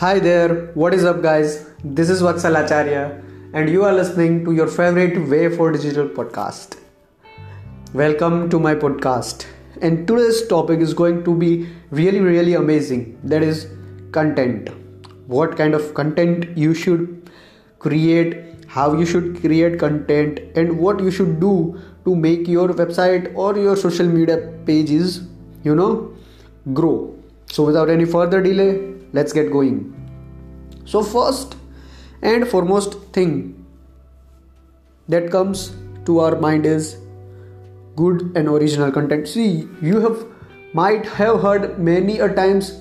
Hi there, what is up, guys? This is Vatsal Acharya, and you are listening to your favorite Way for Digital podcast. Welcome to my podcast, and today's topic is going to be really, really amazing that is, content. What kind of content you should create, how you should create content, and what you should do to make your website or your social media pages, you know, grow. So, without any further delay, let's get going. So first and foremost thing that comes to our mind is good and original content. See you have might have heard many a times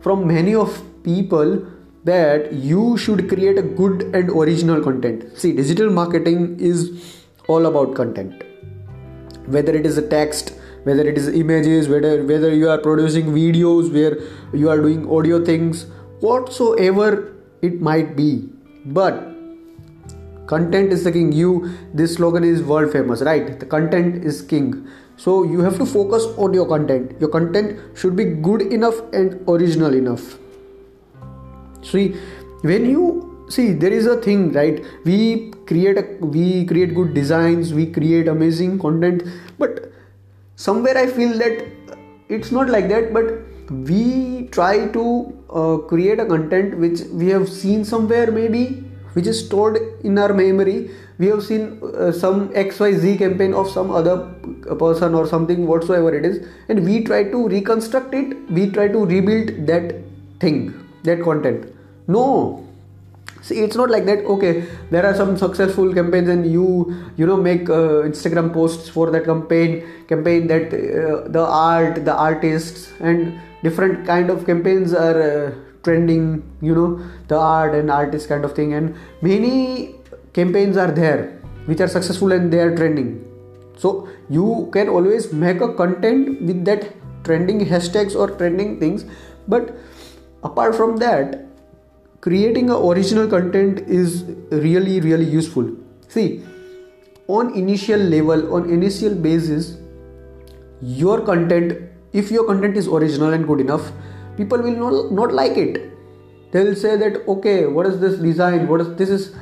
from many of people that you should create a good and original content. See digital marketing is all about content. Whether it is a text whether it is images whether whether you are producing videos where you are doing audio things whatsoever it might be. But content is the king. You this slogan is world famous right? The content is king. So you have to focus on your content. Your content should be good enough and original enough. See when you see there is a thing right? We create a, we create good designs we create amazing content but somewhere i feel that it's not like that but we try to uh, create a content which we have seen somewhere maybe which is stored in our memory. We have seen uh, some xyz campaign of some other person or something whatsoever it is and we try to reconstruct it. We try to rebuild that thing that content. No see it's not like that okay there are some successful campaigns and you you know make uh, instagram posts for that campaign campaign that uh, the art the artists and different kind of campaigns are uh, trending you know the art and artist kind of thing and many campaigns are there which are successful and they are trending. So you can always make a content with that trending hashtags or trending things but apart from that creating a original content is really really useful. See on initial level on initial basis your content if your content is original and good enough people will not, not like it. They'll say that okay what is this design? What is this is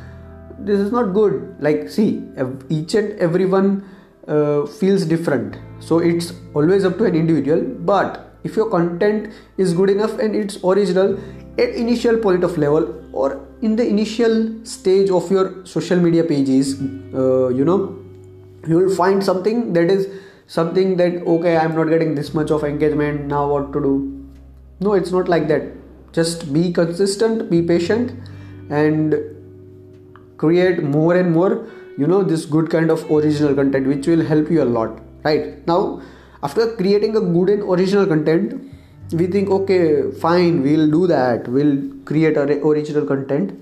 this is not good. Like see each and everyone uh, feels different. So it's always up to an individual but if your content is good enough and it's original at initial point of level or in the initial stage of your social media pages uh, you know you will find something that is something that okay i'm not getting this much of engagement now what to do? No it's not like that. Just be consistent be patient and create more and more you know this good kind of original content which will help you a lot right? Now after creating a good and original content we think okay fine we'll do that. We'll create a original content.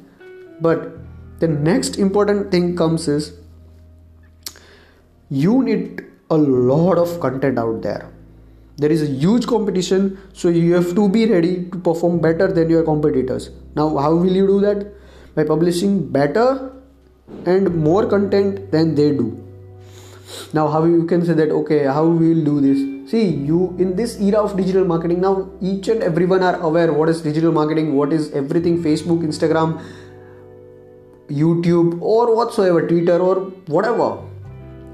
But the next important thing comes is you need a lot of content out there. There is a huge competition so you have to be ready to perform better than your competitors. Now how will you do that? By publishing better and more content than they do. Now how you can say that okay how we will do this see you in this era of digital marketing now each and everyone are aware what is digital marketing what is everything facebook instagram youtube or whatsoever twitter or whatever.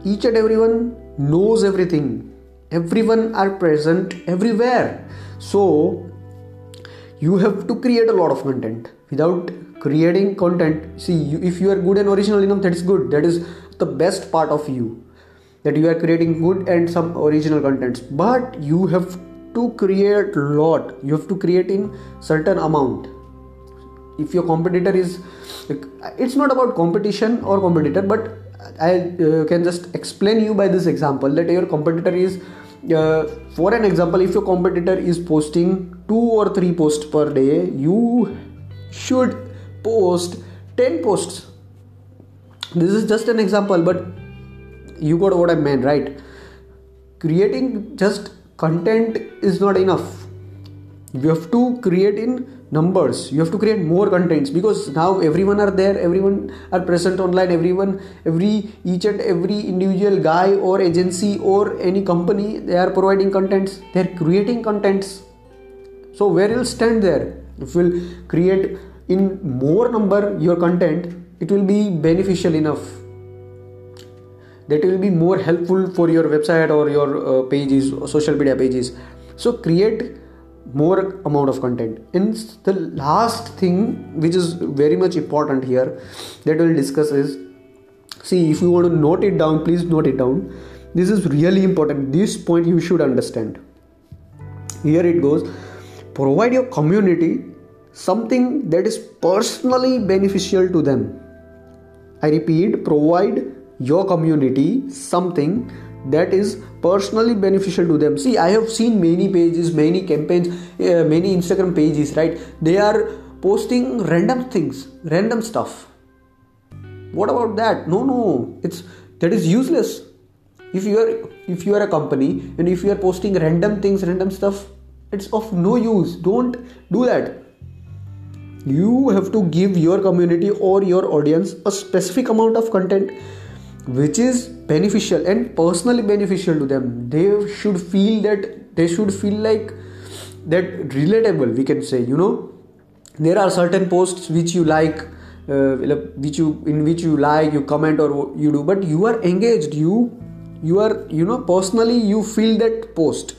Each and everyone knows everything. Everyone are present everywhere. So you have to create a lot of content. Without creating content see if you are good and original enough that is good. That is the best part of you that you are creating good and some original contents. But you have to create lot. You have to create in certain amount. If your competitor is it's not about competition or competitor but i uh, can just explain you by this example that your competitor is uh, for an example if your competitor is posting two or three posts per day you should post 10 posts. This is just an example but you got what I mean right? Creating just content is not enough. You have to create in numbers. You have to create more contents because now everyone are there, everyone are present online, everyone, every each and every individual guy or agency or any company, they are providing contents. They are creating contents. So where you'll stand there? if you will create in more number your content it will be beneficial enough that will be more helpful for your website or your uh, pages social media pages. So create more amount of content. And the last thing which is very much important here that we'll discuss is see if you want to note it down please note it down. This is really important. This point you should understand. Here it goes. Provide your community something that is personally beneficial to them. I repeat provide your community something that is personally beneficial to them. See i have seen many pages many campaigns uh, many instagram pages right? They are posting random things random stuff. What about that? No no. It's that is useless. If you are if you are a company and if you are posting random things random stuff it's of no use. Don't do that. You have to give your community or your audience a specific amount of content which is beneficial and personally beneficial to them. They should feel that they should feel like that relatable we can say you know. There are certain posts which you like uh, which you in which you like you comment or you do but you are engaged. You you are you know personally you feel that post.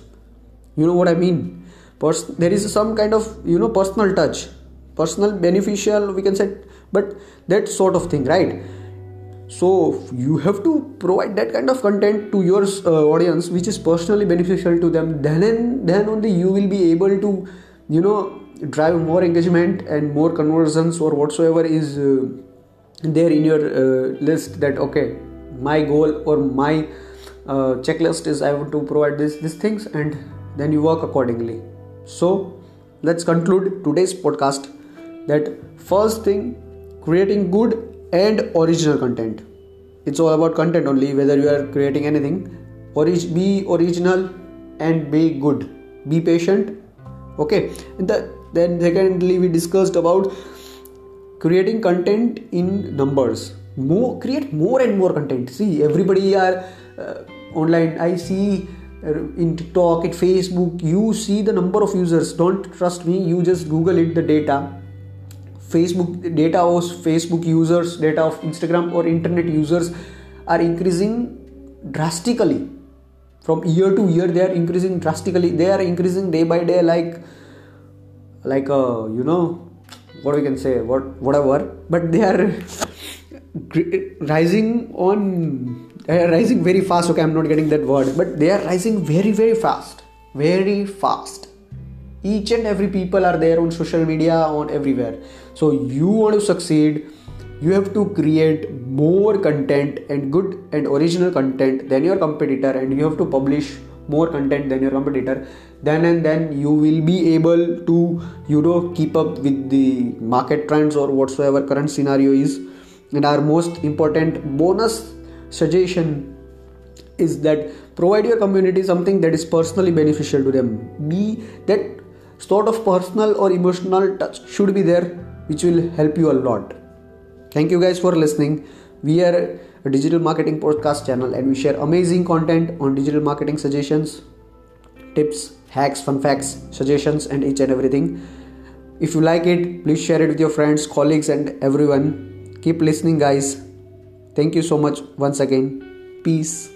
You know what i mean? Pers- there is some kind of you know personal touch personal beneficial we can say but that sort of thing right so you have to provide that kind of content to your uh, audience which is personally beneficial to them. Then and then only you will be able to you know drive more engagement and more conversions or whatsoever is uh, there in your uh, list that okay my goal or my uh, checklist is i want to provide this these things and then you work accordingly. So let's conclude today's podcast that first thing creating good and original content. It's all about content only whether you are creating anything. Orig- be original and be good. Be patient okay? The, then secondly we discussed about creating content in numbers. More create more and more content. See everybody are uh, online. I see uh, in tiktok at facebook you see the number of users. Don't trust me you just google it the data facebook data of facebook users data of instagram or internet users are increasing drastically. From year to year they are increasing drastically. They are increasing day by day like like uh, you know what we can say what whatever. But they are rising on they are rising very fast. Okay i'm not getting that word. But they are rising very very fast. Very fast. Each and every people are there on social media on everywhere so you want to succeed you have to create more content and good and original content than your competitor and you have to publish more content than your competitor. Then and then you will be able to you know keep up with the market trends or whatsoever current scenario is. And our most important bonus suggestion is that provide your community something that is personally beneficial to them. Be that sort of personal or emotional touch should be there which will help you a lot. Thank you guys for listening. We are a digital marketing podcast channel and we share amazing content on digital marketing suggestions tips hacks fun facts suggestions and each and everything. If you like it please share it with your friends colleagues and everyone. Keep listening guys. Thank you so much once again. Peace